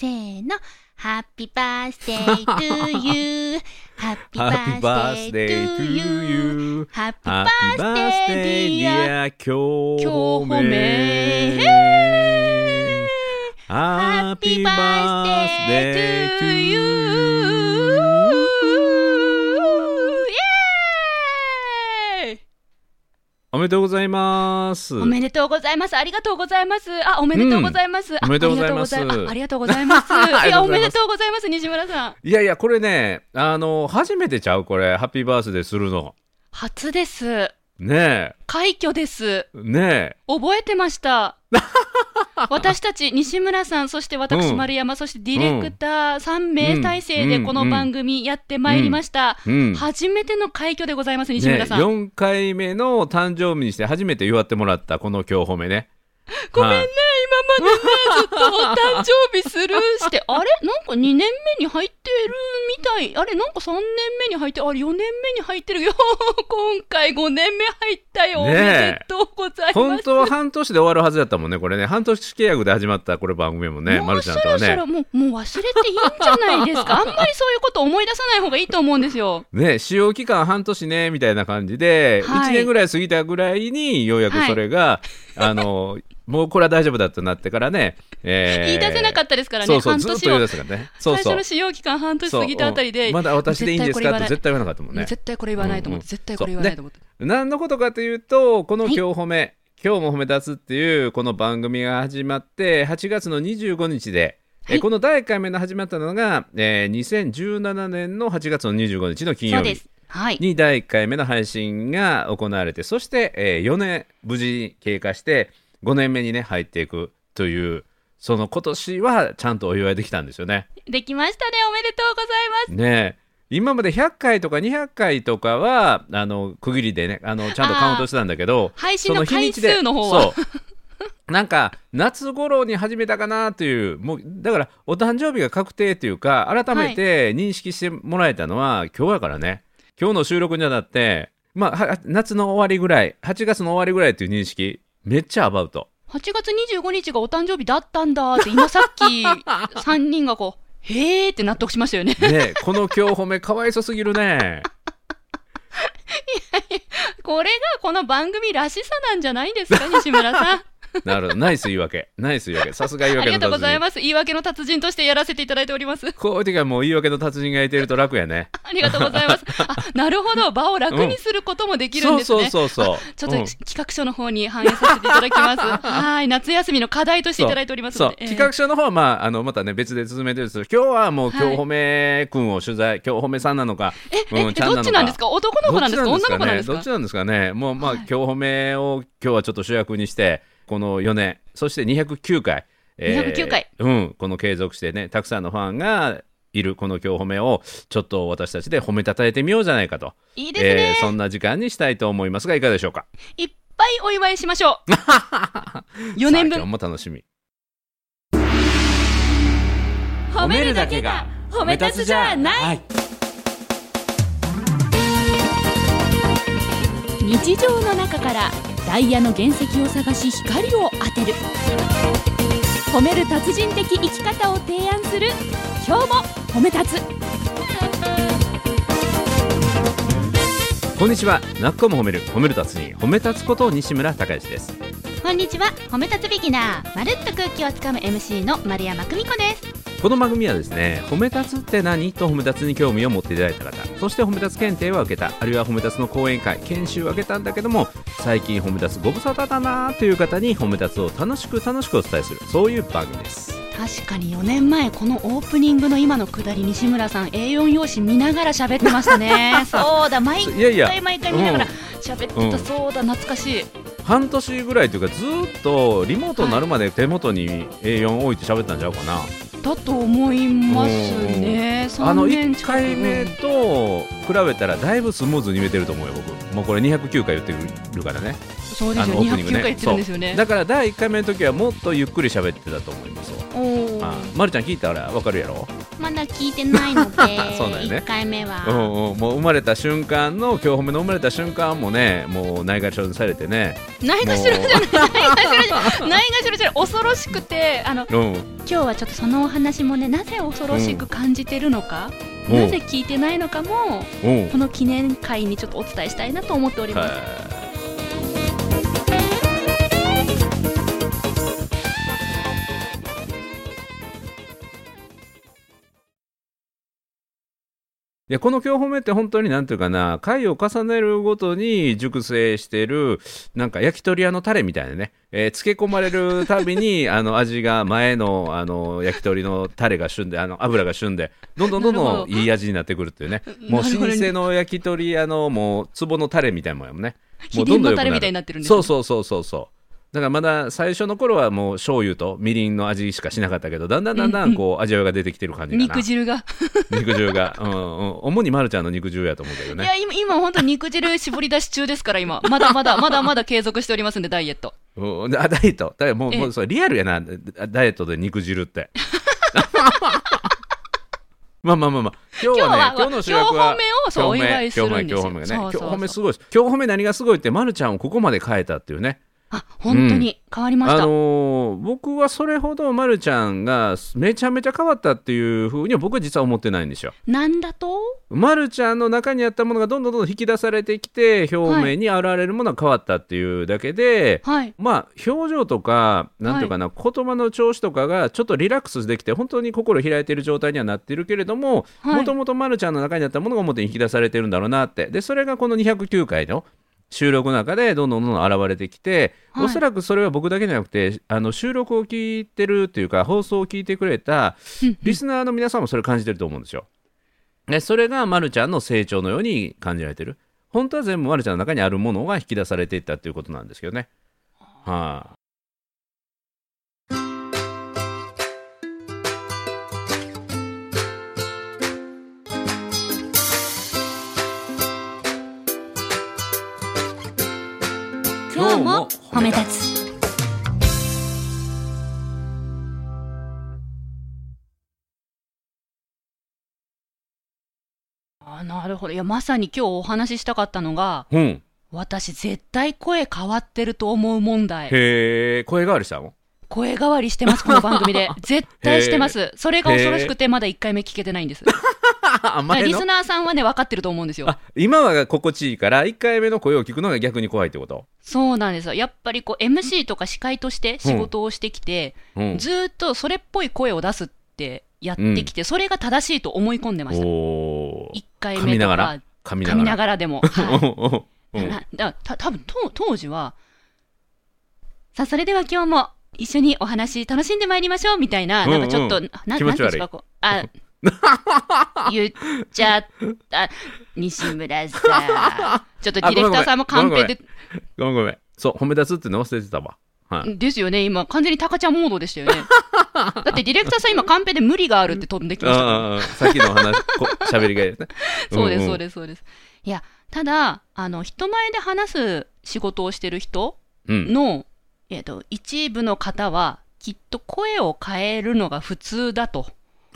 せーの。ハッピーバースデートゥーユー。ハッ ppy birthday to youー。ハッピーバースデーディア。今日今日褒め。 Happy birthday to youイエーイおめでとうございます。おめでとうございます。ありがとうございます。あ、おめでとうございます。あおめでとうございますありがとうございます。あ ありがとうございます。いや、おめでとうございます、西村さん。いやいや、これね、あの、初めてちゃうこれ、ハッピーバースデーするの。初です。ね快挙です。え、ね覚えてました。私たち西村さん、そして私、うん丸山、そしてディレクター3名体制でうんこの番組やってまいりました。え。うん。初めての快挙でございます、西ね、村さん。4回目の誕生日にして初めて祝ってもらったこの今日褒めね。ごめんね、はい今までね、ずっとお誕生日スルーして、あれ？なんか2年目に入ってるみたい。あれなんか3年目に入ってる。あれ4年目に入ってるよ。今回5年目入ったよ。おめでとうございます。本当は半年で終わるはずだったもんね、これね。半年契約で始まったこれ番組もね、まもうるちゃんとはねそろそろ。もうもう忘れていいんじゃないですか。あんまりそういうこと思い出さない方がいいと思うんですよ。ね、使用期間半年ね、みたいな感じで、はい1年ぐらい過ぎたぐらいに、ようやくそれが、あの、もうこれは大丈夫だとなってからね、えー言い出せなかったですからね。そうそう、半年ね。そうそう最初の。使用期間半年過ぎたあたりで、うんまだ私でいいんですか？って絶対対言わなかったもんね。絶対これ言わないと思って、うんうん絶対これ言わないと思って。何のことかというと、このはい今日褒め、今日も褒め立つっていうこの番組が始まって、8月の25日で、えはいこの第1回目の始まったのが、えー2017年の8月の25日の金曜日。はい。に第1回目の配信が行われて、そして、え4年無事に経過して、5年目にね、入っていくという、その今年はちゃんとお祝いできたんですよね。できましたね。おめでとうございます。ねえ今まで100回とか200回とかはあの区切りでねあのちゃんとカウントしてたんだけど配信のそ日にちで回数の方は。そう なんか夏頃に始めたかなというもうだからお誕生日が確定というか改めて認識してもらえたのは、今日やからね今日の収録にあたってまあは夏の終わりぐらい8月の終わりぐらいという認識めっちゃアバウト8月25日がお誕生日だったんだって、今さっき 3人がこう、へーって納得しましたよね。ねえこの今日褒めかわいそすぎるね これがこの番組らしさなんじゃないですか、西村さん。なるほどナイス言い訳ナイス言い訳さすが言いあ訳の達人りがとうございます。言い訳の達人としてやらせていただいております。こういう時はもう言い訳の達人がいてると楽やね。ありがとうございます。あ、なるほど。場を楽にすることもできるんですね。そうそうそうそう。ちょっとうん企画書の方に反映させていただきます。はい。夏休みの課題としていただいておりますので。えー企画書の方は、まあ、あのまたね別で進めてるんですけど今日はもうはい今日褒めくんを取材、今日褒めさんなのかえ、え、うんちゃんなのかどっちなんですか？男の子なんですか？女の子なんですか？どっちなんですかね？もうまあ、はい今日褒めを今日はちょっと主役にしてこの4年そして209回、209回うんこの継続してねたくさんのファンがいるこの今日褒めをちょっと私たちで褒めたたえてみようじゃないかと、いいですね、えーそんな時間にしたいと思いますがいかがでしょうか？いっぱいお祝いしましょう。4年さあ今日分。も楽しみ褒めるだけが褒め立つじゃない。はい日常の中からダイヤの原石を探し光を当てる。褒める達人的生き方を提案する。今日も褒め立つ。こんにちは。なっこも褒める。褒める達人。褒め立つこと西村孝之です。こんにちは。褒め立つビギナー。まるっと空気をつかむ MC の丸山久美子です。この番組はですね褒め立つって何？と褒め立つに興味を持っていただいた方。そして褒め立つ検定は受けた。あるいは褒め立つの講演会研修を受けたんだけども最近褒め立つご無沙汰だなという方に褒め立つを楽しく楽しくお伝えする。そういう番組です。確かに4年前このオープニングの今のくだり西村さん A4 用紙見ながら喋ってましたね。そうだ。毎回毎回見ながらうん。喋ってた、うんそうだ。懐かしい半年ぐらいというかずーっとリモートになるまで手元に A4 置いて喋ったんちゃうかな、だと思いますね。あの3年1近く。回目と比べたらだいぶスムーズに言えてると思うよ僕。もうこれ209回言ってるからねそうですよオープニング209回言ってるんですよね。だから第1回目の時はもっとゆっくり喋ってたと思います。わおー。あまるちゃん聞いたらわかるやろ？まだ聞いてないので そうだよね。1回目は、うんうん、もう生まれた瞬間の今日褒めの生まれた瞬間もねもうないがしろにされてね、ないがしろじゃない。ないがしろじゃない。恐ろしくてあのうん、今日はちょっとそのお話もねなぜ恐ろしく感じてるのか、うん。なぜ聞いてないのかもうん。この記念会にちょっとお伝えしたいなと思っております、いやこの今日褒めって本当になんていうかな回を重ねるごとに熟成してるなんか焼き鳥屋のタレみたいなね、えー漬け込まれるたびに あの味が前のあの焼き鳥のタレが旬であの油が旬でどんどんどんどど。んいい味になってくるっていうね。もう老舗の焼き鳥屋のもう壺のタレみたいなもんやもんね。もうどんどんいになってるそうそうそうそうそうだからまだ最初の頃はもう醤油とみりんの味しかしなかったけどだんだんだんだんこう味わいが出てきてる感じかな。肉汁が、肉汁が、うんうん、主にまるちゃんの肉汁やと思うけどね。いや今今本当肉汁絞り出し中ですから今。まだまだまだまだ継続しておりますんでダイエット。うん。あダイエット？だからもうええ。もうそれリアルやな。ダイエットで肉汁って。まあまあまあまあ。今日はね今日の主役は今日褒めをそうお祝いするんですよ。今日褒め今日褒めがね今日褒めすごい。今日褒め何がすごいってまるちゃんをここまで変えたっていうねあ本当に変わりました、あのー僕はそれほどまるちゃんがめちゃめちゃ変わったっていうふうには僕は実は思ってないんですよ。なんだと？まるちゃんの中にあったものがどんどんどんどん引き出されてきて表面に現れるものが変わったっていうだけで、はい。まあ表情とかなんていうかな、言葉の調子とかがちょっとリラックスできて本当に心開いてる状態にはなってるけれどもはい。もともとまるちゃんの中にあったものが表に引き出されてるんだろうなって。でそれがこの209回の収録の中でどんどんどんどん現れてきて、はいおそらくそれは僕だけじゃなくてあの収録を聞いてるっていうか放送を聞いてくれたリスナーの皆さんもそれ感じてると思うんですよ。でそれがまるちゃんの成長のように感じられてる本当は全部まるちゃんの中にあるものが引き出されていったっていうことなんですけどね。はい、今日も褒め立つ。あなるほど。いやまさに今日お話ししたかったのがうん、私絶対声変わってると思う問題。へえ声変わりしたの？声変わりしてますこの番組で。絶対してます。それが恐ろしくてまだ1回目聞けてないんです。あ 前の？リスナーさんはね分かってると思うんですよ。あ今は心地いいから1回目の声を聞くのが逆に怖いってこと、そうなんですよ。やっぱりこう MC とか司会として仕事をしてきて、うん、ずーっとそれっぽい声を出すってやってきて、それが正しいと思い込んでました。お1回噛目とかみながら？噛みながら？でも、はうん。た多分と当時はさあそれでは今日も一緒にお話楽しんでまいりましょうみたいな、うんうんなんかちょっと、な気持ち悪いなんていうんですかこうあ 言っちゃった西村さん。ちょっとディレクターさんもカンペで。ごめんごめん。そう褒め立つっての忘れてたわ。はい。ですよね。今完全にタカちゃんモードでしたよね。だってディレクターさん今カンペで無理があるって飛んできましたからああさっきの話こ喋りがいいですね。そうです、そうすです、そうです。いや、ただ、あの、人前で話す仕事をしてる人うん。の、えっ、と、一部の方は、きっと声を変えるのが普通だと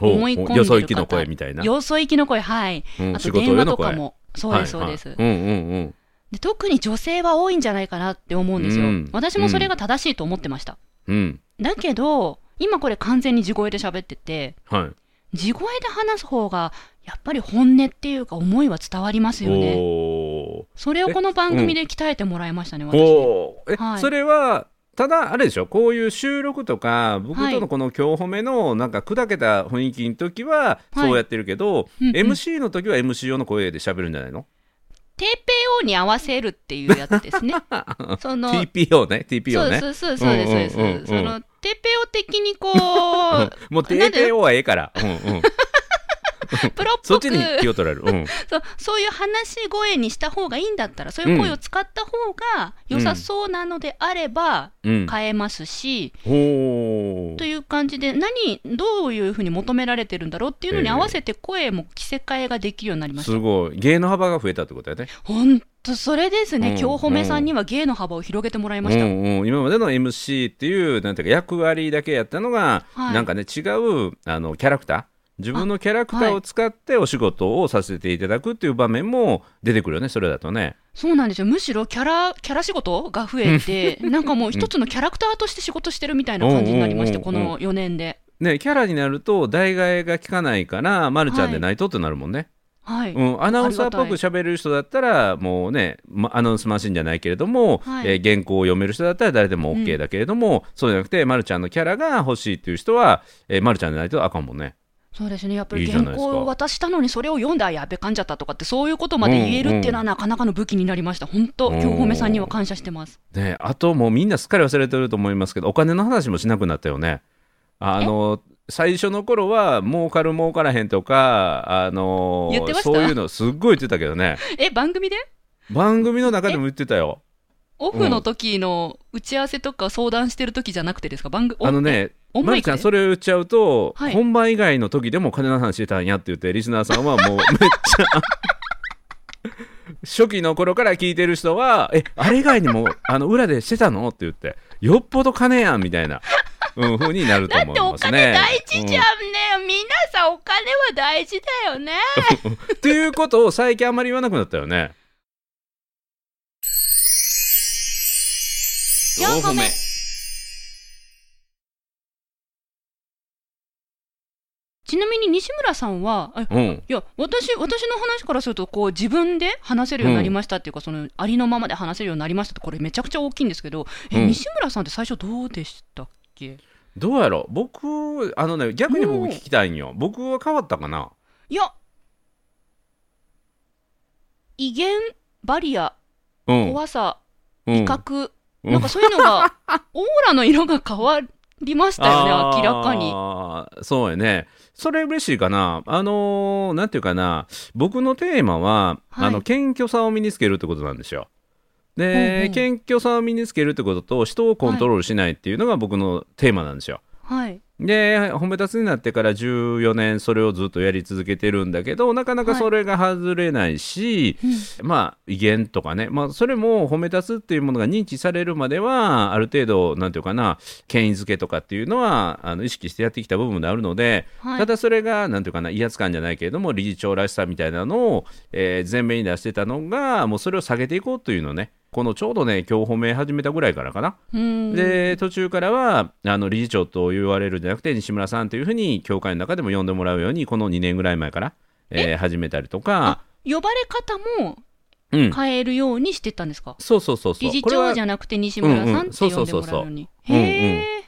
思い込んでる方よそ行きの声みたいな、よそ行きの声、はい。うん、あと電話とかも、そうです、そうです、はいはいうんうんうんで。特に女性は多いんじゃないかなって思うんですよ。うん私もそれが正しいと思ってました。うんだけど、今これ完全に地声で喋ってて、はい地声で話す方が、やっぱり本音っていうか思いは伝わりますよね。おそれをこの番組で鍛えてもらいましたね、ー私。それはただあれでしょ？こういう収録とか僕はい。とのこの今日褒めのなんか砕けた雰囲気の時はそうやってるけど、うんうん。MC の時は MC 用の声で喋るんじゃないの？テーペオに合わせるっていうやつですね。その TPO ね？TPO ね。そうそうそうそうです、そうです、うんうんうんうんそのテーペオ的にこう、もう TPO はええから、うんうん、プロっそぽく。っちに気を取られる、うん、そうそういう話し声にした方がいいんだったら、そういう声を使った方が良さそうなのであればうん、変えますし、ほという感じで、何、どういうふうに求められてるんだろうっていうのに合わせて声も着せ替えができるようになりました。すごい。芸の幅が増えたってことやね。本当それですね、うん。今日褒めさんには芸の幅を広げてもらいました。うんうん、今までの MC っていうなんていうか役割だけやったのが、はい。なんかね違うあのキャラクター自分のキャラクターを使ってお仕事をさせていただくっていう場面も出てくるよねそれだとね。そうなんですよ。むしろキャラキャラ仕事が増えて なんかもう一つのキャラクターとして仕事してるみたいな感じになりまして、うんうんうんうん。この4年で。ねキャラになると代替えが効かないから、ま、るちゃんでないとってなるもんね、はい、うん、アナウンサーっぽく喋れる人だったらもうね、ま、アナウンスマシンじゃないけれども、はい。えー原稿を読める人だったら誰でも OK だけれども、そうじゃなくて、ま、るちゃんのキャラが欲しいっていう人は、えー、まるちゃんでないとあかんもんね。そうですね。やっぱり原稿を渡したのにそれを読んだらやべかんじゃったとかってそういうことまで言えるっていうのはなかなかの武器になりました。本当うん。今日褒めさんには感謝してます。ね、あともうみんなすっかり忘れてると思いますけどお金の話もしなくなったよね。あの最初の頃は儲かる儲からへんとか、あの言ってました？そういうのすっごい言ってたけどね。え番組で？番組の中でも言ってたよ。オフの時の打ち合わせとか相談してる時じゃなくてですか？番組あのねマイクでまるちゃんそれを言っちゃうと、はい本番以外の時でも金の話してたんやって言ってリスナーさんはもうめっちゃ初期の頃から聞いてる人は「えあれ以外にもあの裏でしてたの?」って言って「よっぽど金やん」みたいな、うん、風になるとだってお思いますね。金大事じゃんね、うん皆さんお金は大事だよね っていうことを最近あんまり言わなくなったよね。4個目ちなみに西村さんはあうん、いや私私の話からするとこう自分で話せるようになりましたっていうか、そのありのままで話せるようになりましたってこれめちゃくちゃ大きいんですけど、えうん。西村さんって最初どうでしたっけ？どうやろ僕あのね逆に僕聞きたいんよ。僕は変わったかな？いや威厳バリアうん、怖さうん威嚇、うん。なんかそういうのが オーラの色が変わりましたよね明らかに。そうやね。それ嬉しいかな。あのーなんていうかな。僕のテーマは、はい。あの謙虚さを身につけるってことなんですよ。で、ほうほう。謙虚さを身につけるってことと人をコントロールしないっていうのが僕のテーマなんですよ、はいで褒め立つになってから14年それをずっとやり続けてるんだけどなかなかそれが外れないし、うん。まあ威厳とかね、まあ、それも褒め立つっていうものが認知されるまではある程度なんていうかな権威づけとかっていうのはあの意識してやってきた部分であるので、はい。ただそれがなんていうかな威圧感じゃないけれども理事長らしさみたいなのを、えー前面に出してたのがもうそれを下げていこうというのをねこのちょうどね今日褒め始めたぐらいからかな、うん。で途中からはあの理事長と言われるんじゃなくて西村さんというふうに教会の中でも呼んでもらうようにこの2年ぐらい前から、えー始めたりとか。あ。呼ばれ方もうん、変えるようにしてったんですか、そうそうそうそう。理事長じゃなくて西村さんって呼んでもらうのに、へえ、っ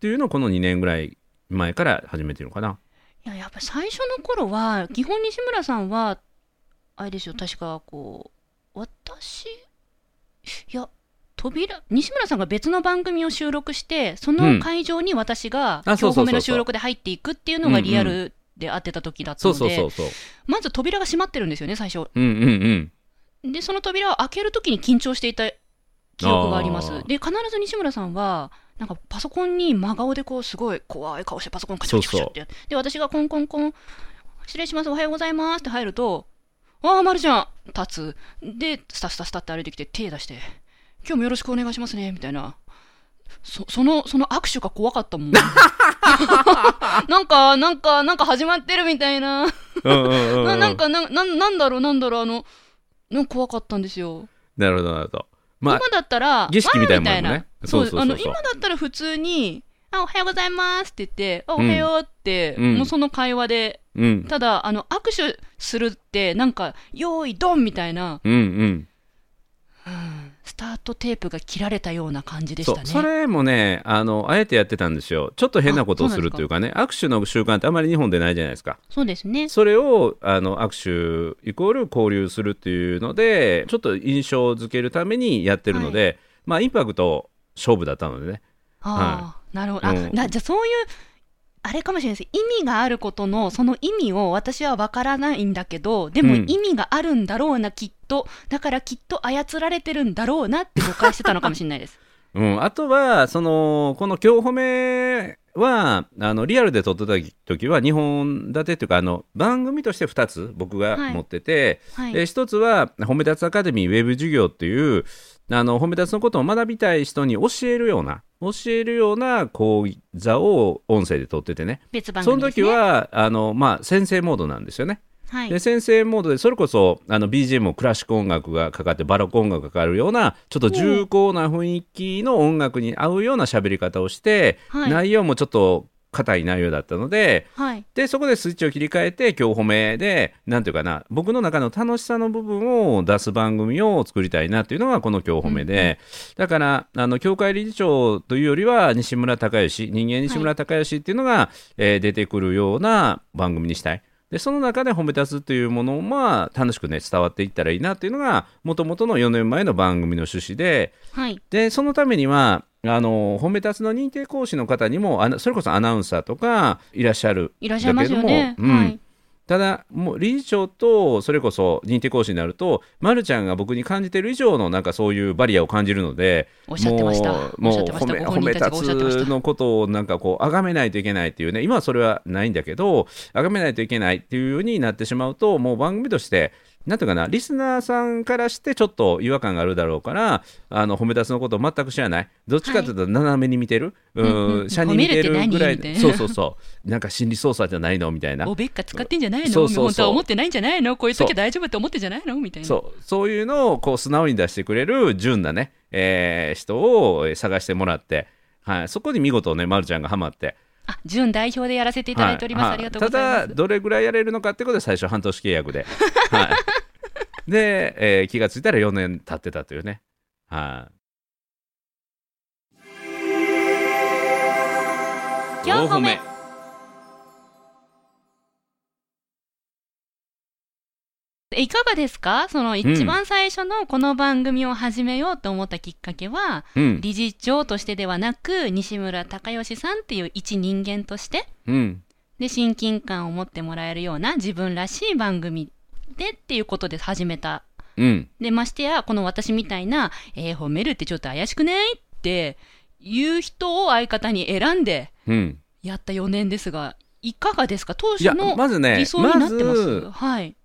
ていうのをこの2年ぐらい前から始めてるのかな。いややっぱ最初の頃は基本西村さんはあれですよ確かこう私いや扉西村さんが別の番組を収録してその会場に私が今日褒めの収録で入っていくっていうのがリアルで会ってた時だったので。まず扉が閉まってるんですよね最初。うんうんうん。でその扉を開ける時に緊張していた記憶があります。で必ず西村さんはなんかパソコンに真顔でこうすごい怖い顔してパソコンカチャカチャカチャってやってで私がコンコンコン失礼しますおはようございますって入るとああ、まるちゃん立つ。で、スタスタスタって歩いてきて手出して、今日もよろしくお願いしますね、みたいな。そその、その握手が怖かったもん。なんか、なんか、なんか始まってるみたいな。ななんかな、な、なんだろう、なんだろう、あの、なんか怖かったんですよ。なるほどなるほど。まあ今だったら、儀式みたいなもんねわーみそうそうそうそうあの、今だったら普通に、あ、おはようございますって言って、あ、おうん。はようって、うん。もうその会話で、うん。ただ、あの、握手するって、なんか、用意ドンみたいな、うんうん。スタートテープが切られたような感じでしたね。それもねあのあえてやってたんですよ。ちょっと変なことをするというかね。握手の習慣ってあまり日本でないじゃないですか。そうですね。それをあの握手イコール交流するっていうのでちょっと印象づけるためにやってるので、まあインパクト勝負だったのでね。ああ、なるほど。あ、うんなじゃあそういう、あれかもしれないです。意味があることの、その意味を私はわからないんだけど、でもうん意味があるんだろうな、きっと。だからきっと操られてるんだろうなって誤解してたのかもしれないです。うん、あとはそのこの「今日褒めは」あのリアルで撮ってた時は2本立てっていうかあの番組として2つ僕がはい持ってて、はい。で1つは「褒め立つアカデミーウェブ授業」っていうあの褒め立つのことを学びたい人に教えるような教えるような講座を音声で撮っててね。別番その組ですね。時はあの、まあ、先生モードなんですよね。はい。で先生モードでそれこそあの BGM もクラシック音楽がかかってバロック音楽がかかるようなちょっと重厚な雰囲気の音楽に合うような喋り方をして、はい。内容もちょっと硬い内容だったのではい。でそこでスイッチを切り替えて今日褒めでなんていうかな僕の中の楽しさの部分を出す番組を作りたいなっていうのがこの今日褒めで、だからあの協会理事長というよりは西村孝義人間西村孝義っていうのが、えー出てくるような番組にしたい。でその中で褒め立つというものをまあ楽しくね伝わっていったらいいなっていうのがもともとの4年前の番組の趣旨で。はい。でそのためにはあの褒め立つの認定講師の方にもあのそれこそアナウンサーとかいらっしゃるいらっしゃいますよね。だけどもうん。はい。ただもう理事長とそれこそ認定講師になると、ま、るちゃんが僕に感じてる以上のなんかそういうバリアを感じるのでおっしゃってました。もう褒め褒め立つのことをなんかこう崇めないといけないっていうね今はそれはないんだけど崇めないといけないっていうようになってしまうともう番組としてなんていうかなリスナーさんからしてちょっと違和感があるだろうからあの褒め立つのことを全く知らない。どっちかというと斜めに見てる、うんうんうん、社に見てるぐらいいな。そうそうそう。なんか心理操作じゃないの？みたいな。おべっか使ってんじゃないの？そうそうそう。本当は思ってないんじゃないの？こういう時は大丈夫って思ってんじゃないの？みたいな。そう。そういうのをこう素直に出してくれる純なね、えー人をえー探してもらって、はい、そこに見事ね、ま、るちゃんがハマって。あ準代表でやらせていただいております、はありがとうございます。ただ、どれぐらいやれるのかってことで、最初、半年契約で。はい、で、えー気がついたら4年経ってたというね。はい、今日褒いかがですか？その一番最初のこの番組を始めようと思ったきっかけは、うん、理事長としてではなく西村隆義さんっていう一人間として。うん、で親近感を持ってもらえるような自分らしい番組でっていうことで始めた。うん、でましてやこの私みたいな「えー、褒めるってちょっと怪しくない?」っていう人を相方に選んでうん。やった4年ですがいかがですか？当初の理想になってます、まずはい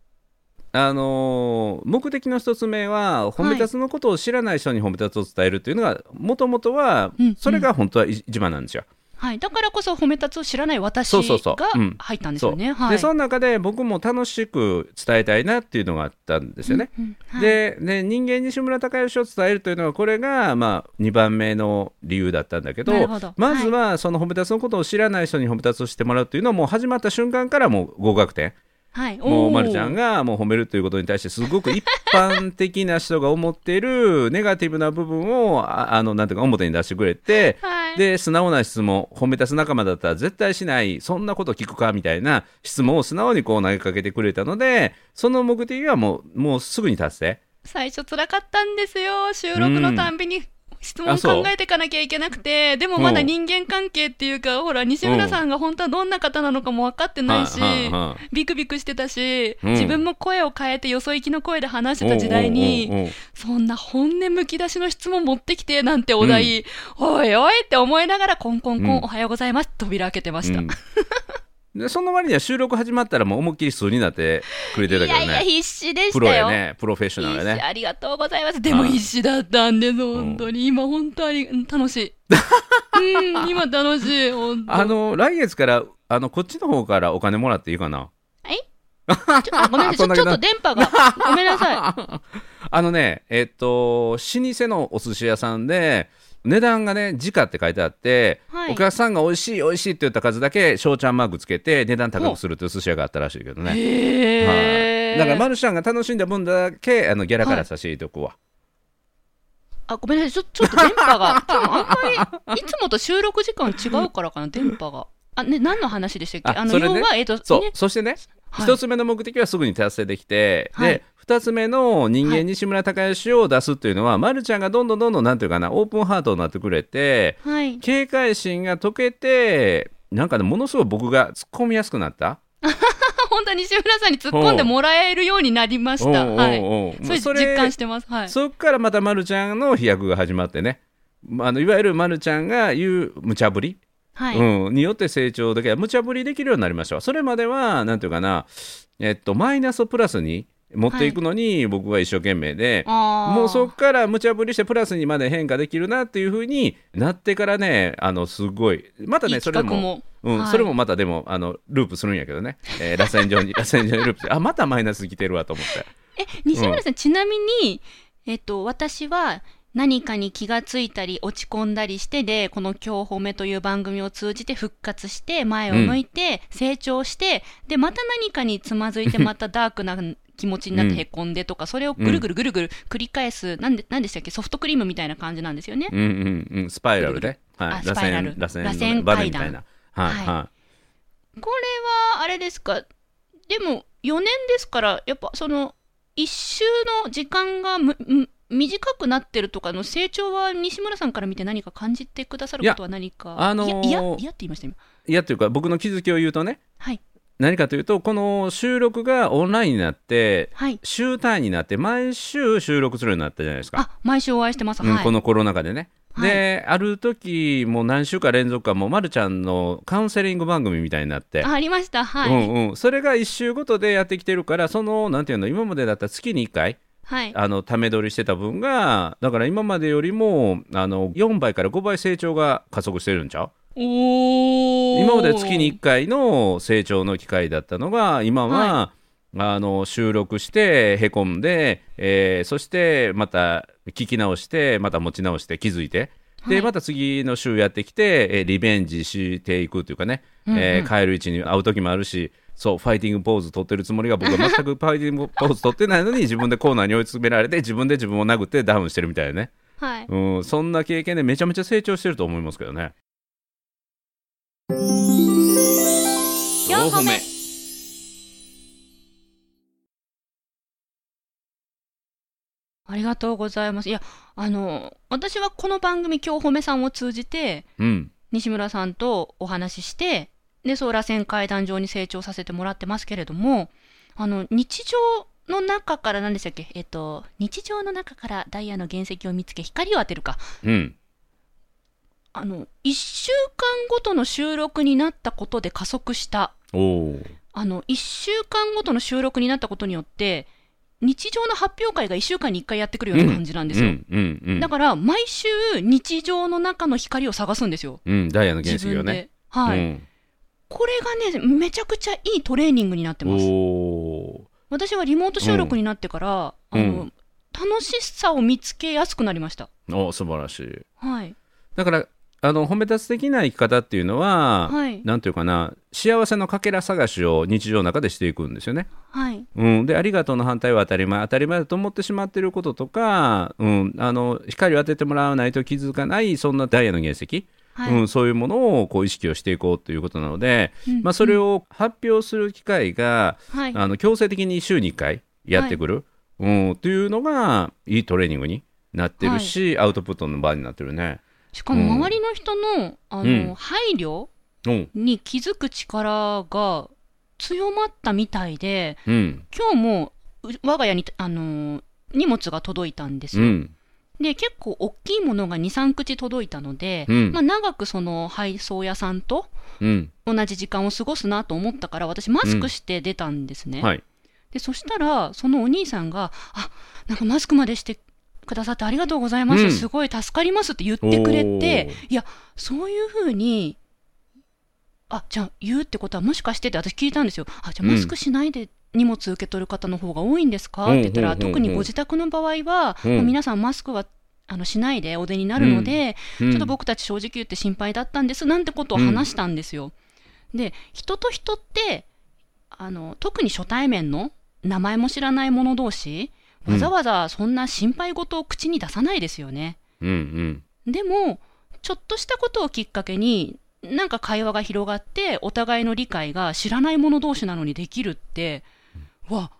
あのー目的の一つ目は褒め立つのことを知らない人に褒め立つを伝えるというのがもともとはうん。それが本当は一番なんですよ。はい、だからこそ褒め立つを知らない私そうそうそう。がうん。入ったんですよね。はい。でその中で僕も楽しく伝えたいなっていうのがあったんですよね。うんうんはいでで人間西村孝義を伝えるというのはこれが、まあ、2番目の理由だったんだけどまずはその褒め立つのことを知らない人に褒め立つをしてもらうというのはもう始まった瞬間からもう合格点。はい、もうまるちゃんがもう褒めるということに対してすごく一般的な人が思っている ネガティブな部分をああのなんていうか表に出してくれてはい、で素直な質問褒めたす仲間だったら絶対しないそんなこと聞くかみたいな質問を素直にこう投げかけてくれたのでその目的はもうもうすぐに達成。最初辛かったんですよ収録のたんびに質問考えていかなきゃいけなくてでもまだ人間関係っていうかほら西村さんが本当はどんな方なのかも分かってないし、ビクビクしてたし、うん。自分も声を変えてよそ行きの声で話してた時代に、そんな本音むき出しの質問持ってきてなんてお題、おいおいって思いながらコンコンコン、うん。おはようございます扉開けてました、うんでその割には収録始まったらもう思いっきり素になってくれてたけどね。いやいや必死でプロしたよ。やねプロフェッショナルやね。ありがとうございます。でも必死だったんです本当に。今本当にうん楽しい。うん今楽しい本当。あの来月からあのこっちの方からお金もらっていいかな？ごめんなさい。ちょっと電波が。ごめんなさい。あのね、えっと、老舗のお寿司屋さんで、値段がね、時価って書いてあって、はい。お客さんが美味しい、美味しいって言った数だけ、翔ちゃんマークつけて、値段高くするっていう寿司屋があったらしいけどね。へー。はい、だから、マルシャンが楽しんだ分だけ、あのギャラから差し入れておくわ。あごめんなさい。ちょちょっと電波が。あんまりいつもと収録時間違うからかな電波が。あね何の話でしたっけ？あのね。要はえっ、とそう、ね。そしてね、はい一つ目の目的はすぐに達成できて、はいで、二つ目の人間はい西村孝之を出すっていうのは、まるちゃんがどんどんどんどん、なんていうかな、オープンハートになってくれて、はい警戒心が解けて、なんかね、ものすごい僕が突っ込みやすくなった？本当に西村さんに突っ込んでもらえるようになりました。はい。それそれ実感してます。はい。そこからまたまるちゃんの飛躍が始まってね。まあのいわゆるまるちゃんが言う無茶ぶり、はい。うん、によって成長できる。無茶ぶりできるようになりましたそれまではなんていうかな。えっとマイナスをプラスに持っていくのに僕が一生懸命で、あー。もうそこから無茶ぶりしてプラスにまで変化できるなっていうふうになってからねあのすごい。またねいいそれもうんはい。それもまたでもあのループするんやけどね、えー、螺旋状に 螺旋状にループして。あまたマイナス来てるわと思って。え西村さん、ちなみに、えっと、私は何かに気がついたり落ち込んだりしてでこの「今日褒め」という番組を通じて復活して前を向いて成長して、でまた何かにつまずいて またダークな気持ちになってへこんでとか、それをぐるぐるぐるぐる繰り返す、なんでなんでしたっけ？ソフトクリームみたいな感じなんですよね。うんうんうん。スパイラルで、はい、あスパイラル。螺旋螺旋のバネみたいな。はいはい。はこれはあれですか？でも4年ですからやっぱその一周の時間がむむ短くなってるとかの成長は西村さんから見て何か感じてくださることは何か？あのーいやいやって言いました今。いいやっていうか僕の気づきを言うとねはい。何かというとこの収録がオンラインになってはい。週単位になって毎週収録するようになったじゃないですか、あ毎週お会いしてます、うんはい。このコロナ禍でね。はい。である時もう何週か連続かもうまるちゃんのカウンセリング番組みたいになって、あありました。はい、うんうん、それが1週ごとでやってきてるからそのなんていうの今までだったら月に1回はい。あのため撮りしてた分がだから今までよりもあの4倍から5倍成長が加速してるんちゃう？おお今まで月に1回の成長の機会だったのが今は、あの収録してへこんで、えーそしてまた聞き直してまた持ち直して気づいてで、はい。また次の週やってきて、えーリベンジしていくというかね、えー帰る位置に会う時もあるしそうファイティングポーズ取ってるつもりが僕は全く ファイティングポーズ取ってないのに自分でコーナーに追い詰められて自分で自分を殴ってダウンしてるみたいなね、はい。うん、そんな経験でめちゃめちゃ成長してると思いますけどね。4歩目。ありがとうございます。いやあの私はこの番組「今日褒めさん」を通じてうん。西村さんとお話ししてでそう螺旋階段上に成長させてもらってますけれどもあの日常の中から何でしたっけ？えっと日常の中からダイヤの原石を見つけ光を当てるか。うん。あの1週間ごとの収録になったことで加速した。おおあの1週間ごとの収録になったことによって日常の発表会が1週間に1回やってくるような感じなんですよ、うんうんうんだから毎週日常の中の光を探すんですよ。うん、ダイヤの原石をね。はい、うんこれがねめちゃくちゃいいトレーニングになってます。私はリモート収録になってから、うん。あの楽しさを見つけやすくなりました。お素晴らしい。はい。だからあの褒め立つ的な生き方っていうのは、はい。なんていうかな幸せのかけら探しを日常の中でしていくんですよね。はい。うん、でありがとうの反対は当たり前当たり前だと思ってしまっていることとか、うん、あの光を当ててもらわないと気づかないそんなダイヤの原石、はい、うん、そういうものをこう意識をしていこうということなので、うん。まあ、それを発表する機会が、はい。あの強制的に週に1回やってくる、うん、っていうのがいいトレーニングになってるし、アウトプットの場になってるね。しかも周りの人の,、あのうん。配慮うん。に気づく力が強まったみたいでうん。今日もう我が家に、あのー荷物が届いたんですよ、うんで結構大きいものが23口届いたので、うん。まあ、長くその配送屋さんとうん。同じ時間を過ごすなと思ったから私マスクして出たんですね、はい。でそしたらそのお兄さんが「あなんかマスクまでしてくださってありがとうございます、うん。すごい助かります」って言ってくれていやそういうふうにあじゃあ言うってことはもしかしてって私聞いたんですよ。あじゃあマスクしないで荷物受け取る方の方が多いんですか、うんって言ったら、特にご自宅の場合は、うん。まあ皆さんマスクはあのしないでお出になるので、うん。ちょっと僕たち正直言って心配だったんですなんてことを話したんですよ。で人と人ってあの特に初対面の名前も知らない者同士わざわざそんな心配事を口に出さないですよね。うんうん。でもちょっとしたことをきっかけになんか会話が広がってお互いの理解が知らない者同士なのにできるって、わ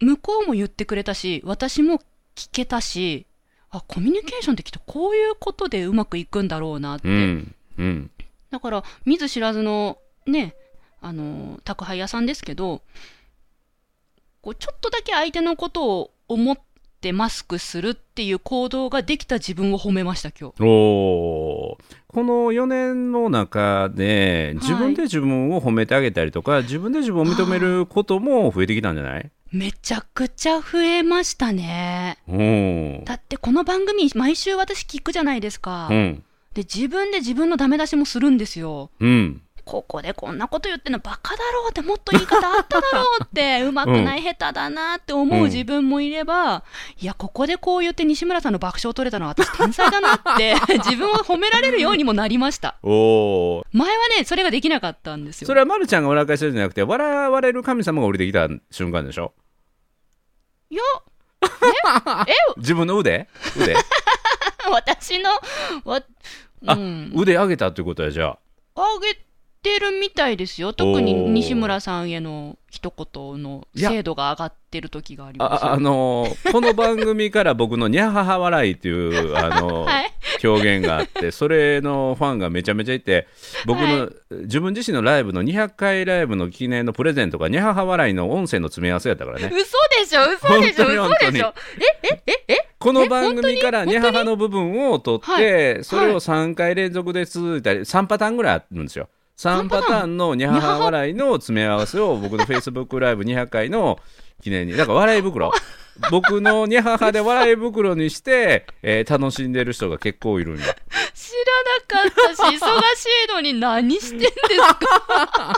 向こうも言ってくれたし私も聞けたしあコミュニケーションってきっとこういうことでうまくいくんだろうなって、うんうん。だから見ず知らずのねあの宅配屋さんですけどこうちょっとだけ相手のことを思ってマスクするっていう行動ができた自分を褒めました今日。おーこの4年の中で自分で自分を褒めてあげたりとか、自分で自分を認めることも増えてきたんじゃない？めちゃくちゃ増えましたね。うんだってこの番組毎週私聞くじゃないですか。うんで、自分で自分のダメ出しもするんですよ。うんここでこんなこと言ってんのバカだろうってもっと言い方あっただろうって うまくない下手だなって思う自分もいれば、いやここでこう言って西村さんの爆笑を取れたのは私天才だなって 自分を褒められるようにもなりました。おお前はねそれができなかったんですよ。それはまるちゃんが笑かしてるんじゃなくて笑われる神様が降りてきた瞬間でしょ？いや自分の腕？腕？私の？わあうん。腕上げたっていうことやじゃあ。あげてるみたいですよ。特に西村さんへの一言の精度が上がってる時があります。よああのーこの番組から僕の「にゃはは笑い」っていう あのーはい。表現があってそれのファンがめちゃめちゃいて僕の、は自分自身のライブの200回ライブの記念のプレゼントがにゃはは笑いの音声の詰め合わせやったからね。嘘でしょ？嘘でしょ？嘘でしょ？ええええ？この番組からに？ゃははの部分を取って、はい。それを3回連続で続いたり3パターンぐらいあるんですよ3パターンのにゃはは笑いの詰め合わせを僕の Facebook ライブ200回の記念に。だから笑い袋。僕のにゃははで笑い袋にして、えー楽しんでる人が結構いるんだかったし、忙しいのに何してんですか？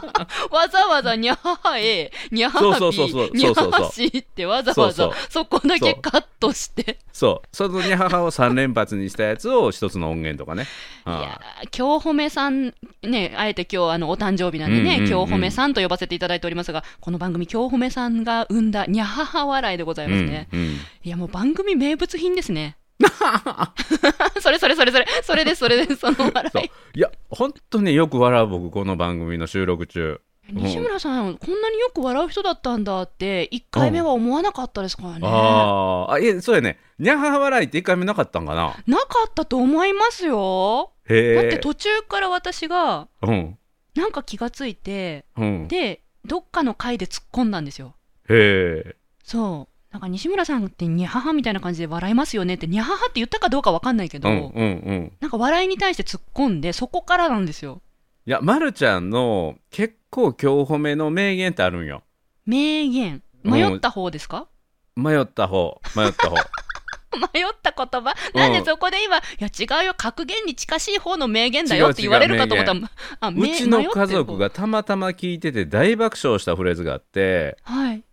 わざわざにゃははえ、にゃははそうそうそうそう。び、にゃははしってわざわざそこだけカットして。そう。そのにゃははを3連発にしたやつを一つの音源とかね。いあやー今日褒めさん、ね、あえて今日あのお誕生日なんでね、うんうんうん今日褒めさんと呼ばせていただいておりますが、この番組今日褒めさんが生んだにゃはは笑いでございますね。うんうん。いやもう番組名物品ですね。それそれそれそれ、それですそれです、その笑い。いや本当によく笑う僕この番組の収録中西村さん、こんなによく笑う人だったんだって、1回目は思わなかったですからね。あーあいやそうやねにゃはは笑いって1回目なかったんかななかったと思いますよ。へえだって途中から私が、うんなんか気がついて、うんで、どっかの回で突っ込んだんですよ。へえそう。なんか西村さんってにゃははみたいな感じで笑いますよねって、にゃははって言ったかどうかわかんないけど、うんうんうん。なんか笑いに対して突っ込んで、そこからなんですよ。いやまるちゃんの結構今日褒めの名言ってあるんよ。名言。迷った方ですか、迷った方。迷った方。迷った言葉？うん。なんでそこで今、いや違うよ、格言に近しい方の名言だよって言われるかと思った。ら、あうめちの家族がたまたま聞いてて大爆笑したフレーズがあってはい。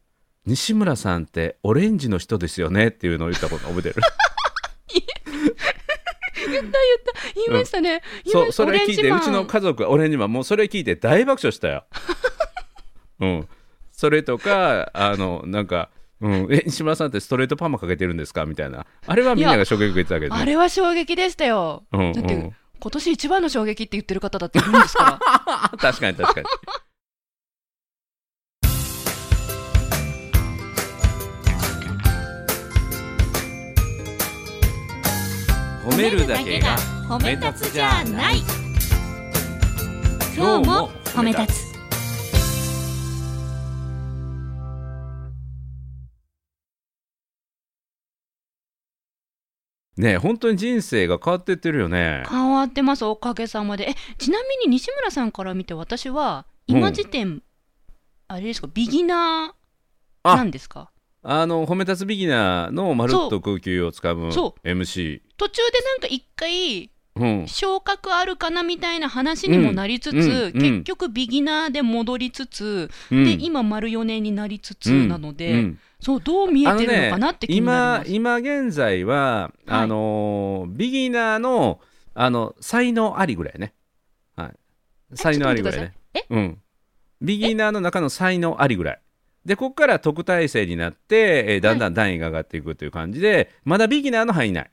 西村さんってオレンジの人ですよねっていうのを言ったこと覚えてる？言った言った、言いましたね。言いそうそれ聞いてうちの家族はオレンジマン。もうそれ聞いて大爆笑したよ。うん。それとかあのなんかうん、え西村さんってストレートパーマかけてるんですか？みたいな。あれはみんなが衝撃受けてたけどねあれは衝撃でしたよ。うんだって、うん今年一番の衝撃って言ってる方だっているんですから。確かに確かに褒めるだけが褒め立つじゃない。今日も褒め立つ。ねえ本当に人生が変わってってるよね。変わってます、おかげさまで。え、ちなみに西村さんから見て私は、今時点、あれですか、ビギナーなんですか？あの褒め立つビギナーのまるっと空気をつかむそ MC 途中でなんか一回、うん。昇格あるかなみたいな話にもなりつつ、結局ビギナーで戻りつつ、うん。で今丸4年になりつつうん。なので、うん。そうどう見えてるのかなって気になり今ます。今現在は、はい。あのービギナーのあの才能ありぐらいね、はい、才能ありぐらいね。え？うん。ビギナーの中の才能ありぐらいでここから特待生になって、えーだんだん段位が上がっていくという感じで、まだビギナーの範囲内。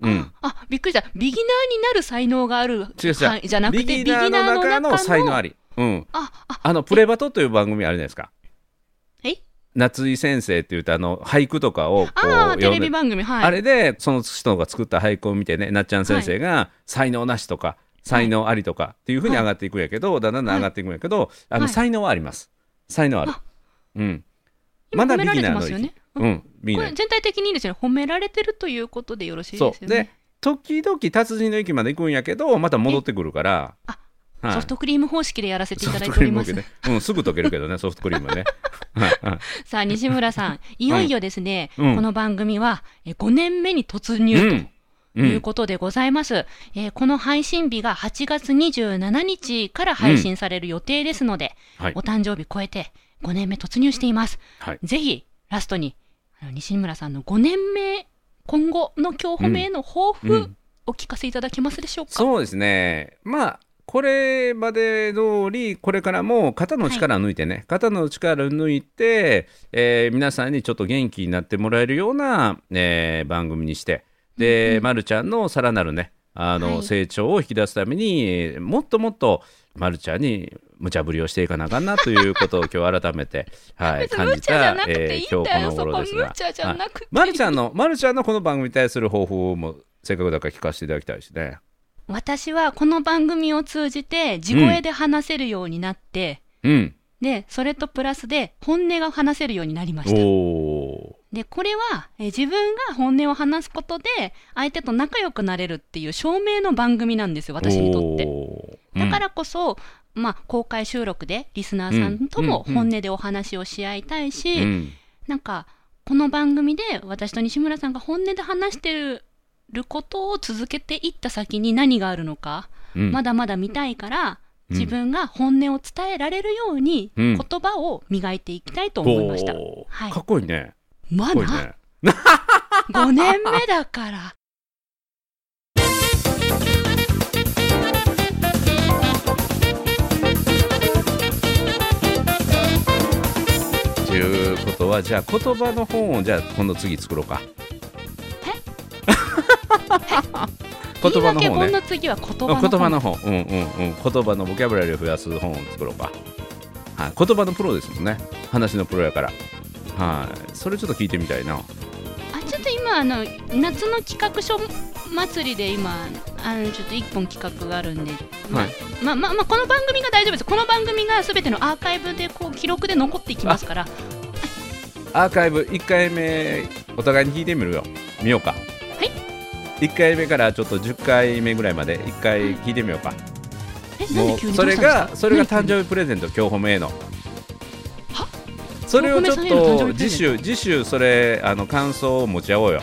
うん。あびっくりした。ビギナーになる才能がある違うじゃなくてビギナーの中の才能あり。うん。あああのプレバトという番組あるじゃないですか。え？夏井先生って言ってあの俳句とかをこうテレビ番組はい。あれでその人が作った俳句を見てねなっちゃん先生が才能なしとか才能ありとかっていうふうに上がっていくんやけど、だんだんだん上がっていくんやけど、あのはい。才能はあります。才能ある。あうん。今まだ褒められてビギナーのますよねうんビギナー。これ全体的にですね褒められてるということでよろしいでですよね。時々達人の域まで行くんやけどまた戻ってくるから。あはい。ソフトクリーム方式でやらせていただいております。クリームね、うん、すぐ溶けるけどね ソフトクリームはね。さあ、西村さん、い。よいよですね、うん。この番組はえ5年目に突入うん。ということでございます。えーこの配信日が8月27日から配信される予定ですので、はい。お誕生日超えて5年目突入しています。はい。ぜひ、ラストに、あの西村さんの5年目、今後の今日褒めへの抱負、うん。お聞かせいただけますでしょうか？そうですね。まあこれまで通りこれからも肩の力を抜いてね、肩の力を抜いて、えー皆さんにちょっと元気になってもらえるような、えー番組にしてで、ま、るちゃんのさらなるねあの、はい。成長を引き出すためにえーもっともっとまるちゃんに無茶ぶりをしていかなあかんなということを今日改めて、はい、感じた、なくていいん今日この頃ですが無茶じゃなくて。まるちゃんのまるちゃんのこの番組に対する抱負もせっかくだから聞かせていただきたいですね。私はこの番組を通じて地声で話せるようになって、うん。で、それとプラスで本音が話せるようになりました。おーで、これはえ自分が本音を話すことで相手と仲良くなれるっていう証明の番組なんですよ、私にとって。だからこそ、まあ、公開収録でリスナーさんともうん。本音でお話をし合いたいし、うん。なんか、この番組で私と西村さんが本音で話してることを続けていった先に何があるのか、うん。まだまだ見たいから、うん。自分が本音を伝えられるようにうん。言葉を磨いていきたいと思いました。はい。かっこいいね。まだ？ね。5年目だから。ということはじゃあ言葉の本をじゃあ今度次作ろうか。言葉の本ね。本の次は言葉のあ本。言葉の本、うんうんうん、言葉のボキャブラリーを増やす本を作ろうか。はい、言葉のプロですもんね。話のプロやから。はい、それちょっと聞いてみたいな。あちょっと今あの夏の企画書祭りで今あのちょっと一本企画があるんで、まあはい。まあまあまあこの番組が大丈夫です。この番組がすべてのアーカイブでこう記録で残っていきますから。アーカイブ1回目お互いに聞いてみるよ。見ようか。はい。1回目からちょっと10回目ぐらいまで1回聞いてみようか。えなんもで急にうそれどうしたんですか？がそれが誕何生日プレゼント今日褒めへの。はそれをちょっと次週次週それあの感想を持ち合おうよ。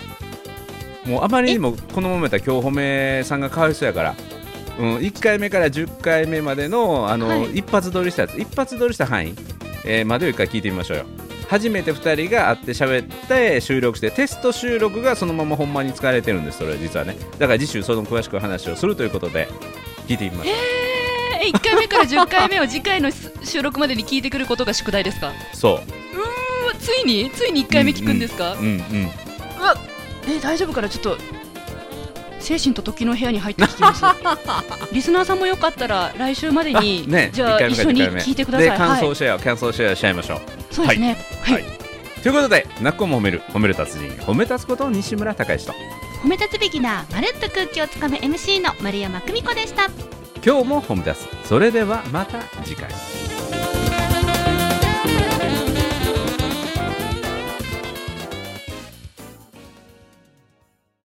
もうあまりにもこのままやったら今日褒めさんがかわいそうやから。うん、1回目から10回目までのあの、はい。一発撮りしたやつ。一発撮りした範囲、えーまでを一回聞いてみましょうよ。初めて2人が会って喋って収録してテスト収録がそのままほんまに使われてるんです。それは実はね。だから次週その詳しく話をするということで聞いてみましょう。え1回目から10回目を次回の収録までに聞いてくることが宿題ですか？そう。うわついに？ついに1回目聞くんですか、うんうんうわえ大丈夫からちょっと精神と時の部屋に入って聞きます。リスナーさんもよかったら来週までに、ねじゃあ一緒に聞いてください。で感はい、想シェア、感想シェアしちゃいましょう。そうですね。はい、はい。ということで泣く子も褒める褒める達人褒め立つこと西村孝之と。褒め立つビギナーまるっと空気をつかむ MC の丸山久美子でした今日も褒め出す。それではまた次回。